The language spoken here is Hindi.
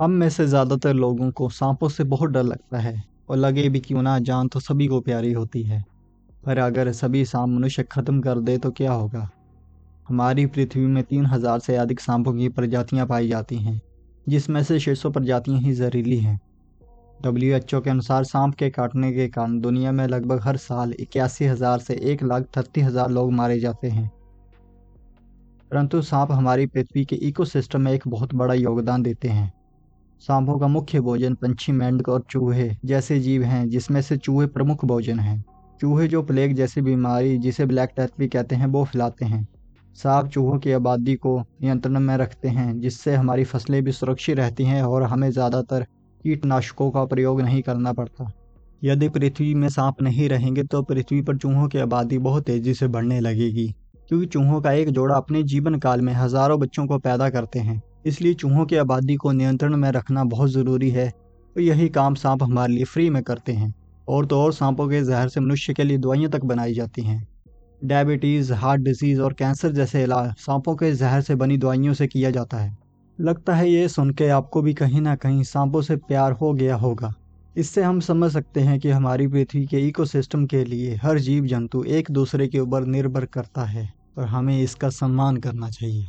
हम में से ज़्यादातर लोगों को सांपों से बहुत डर लगता है और लगे भी क्यों ना जान तो सभी को प्यारी होती है। पर अगर सभी सांप मनुष्य ख़त्म कर दे तो क्या होगा? हमारी पृथ्वी में तीन हज़ार से अधिक सांपों की प्रजातियाँ पाई जाती हैं, जिसमें से छः सौ प्रजातियाँ ही जहरीली हैं। डब्ल्यू एच ओ के अनुसार सांप के काटने के कारण दुनिया में लगभग हर साल इक्यासी हज़ार से एक लाख हज़ार लोग मारे जाते हैं। परंतु सांप हमारी पृथ्वी के इकोसिस्टम में एक बहुत बड़ा योगदान देते हैं। सांपों का मुख्य भोजन पंछी मेंढक और चूहे जैसे जीव हैं, जिसमें से चूहे प्रमुख भोजन हैं। चूहे जो प्लेग जैसी बीमारी, जिसे ब्लैक डेथ भी कहते हैं, वो फैलाते हैं। सांप चूहों की आबादी को नियंत्रण में रखते हैं, जिससे हमारी फ़सलें भी सुरक्षित रहती हैं और हमें ज़्यादातर कीटनाशकों का प्रयोग नहीं करना पड़ता। यदि पृथ्वी में सांप नहीं रहेंगे तो पृथ्वी पर चूहों की आबादी बहुत तेज़ी से बढ़ने लगेगी, क्योंकि चूहों का एक जोड़ा अपने जीवन काल में हज़ारों बच्चों को पैदा करते हैं। इसलिए चूहों की आबादी को नियंत्रण में रखना बहुत ज़रूरी है। और यही काम सांप हमारे लिए फ्री में करते हैं, और तो और सांपों के जहर से मनुष्य के लिए दवाइयाँ तक बनाई जाती हैं। डायबिटीज़ हार्ट डिज़ीज़ और कैंसर जैसे इलाज सांपों के जहर से बनी दवाइयों से किया जाता है। लगता है ये सुन के आपको भी कहीं ना कहीं सांपों से प्यार हो गया होगा। इससे हम समझ सकते हैं कि हमारी पृथ्वी के इकोसिस्टम के लिए हर जीव जंतु एक दूसरे के ऊपर निर्भर करता है, और हमें इसका सम्मान करना चाहिए।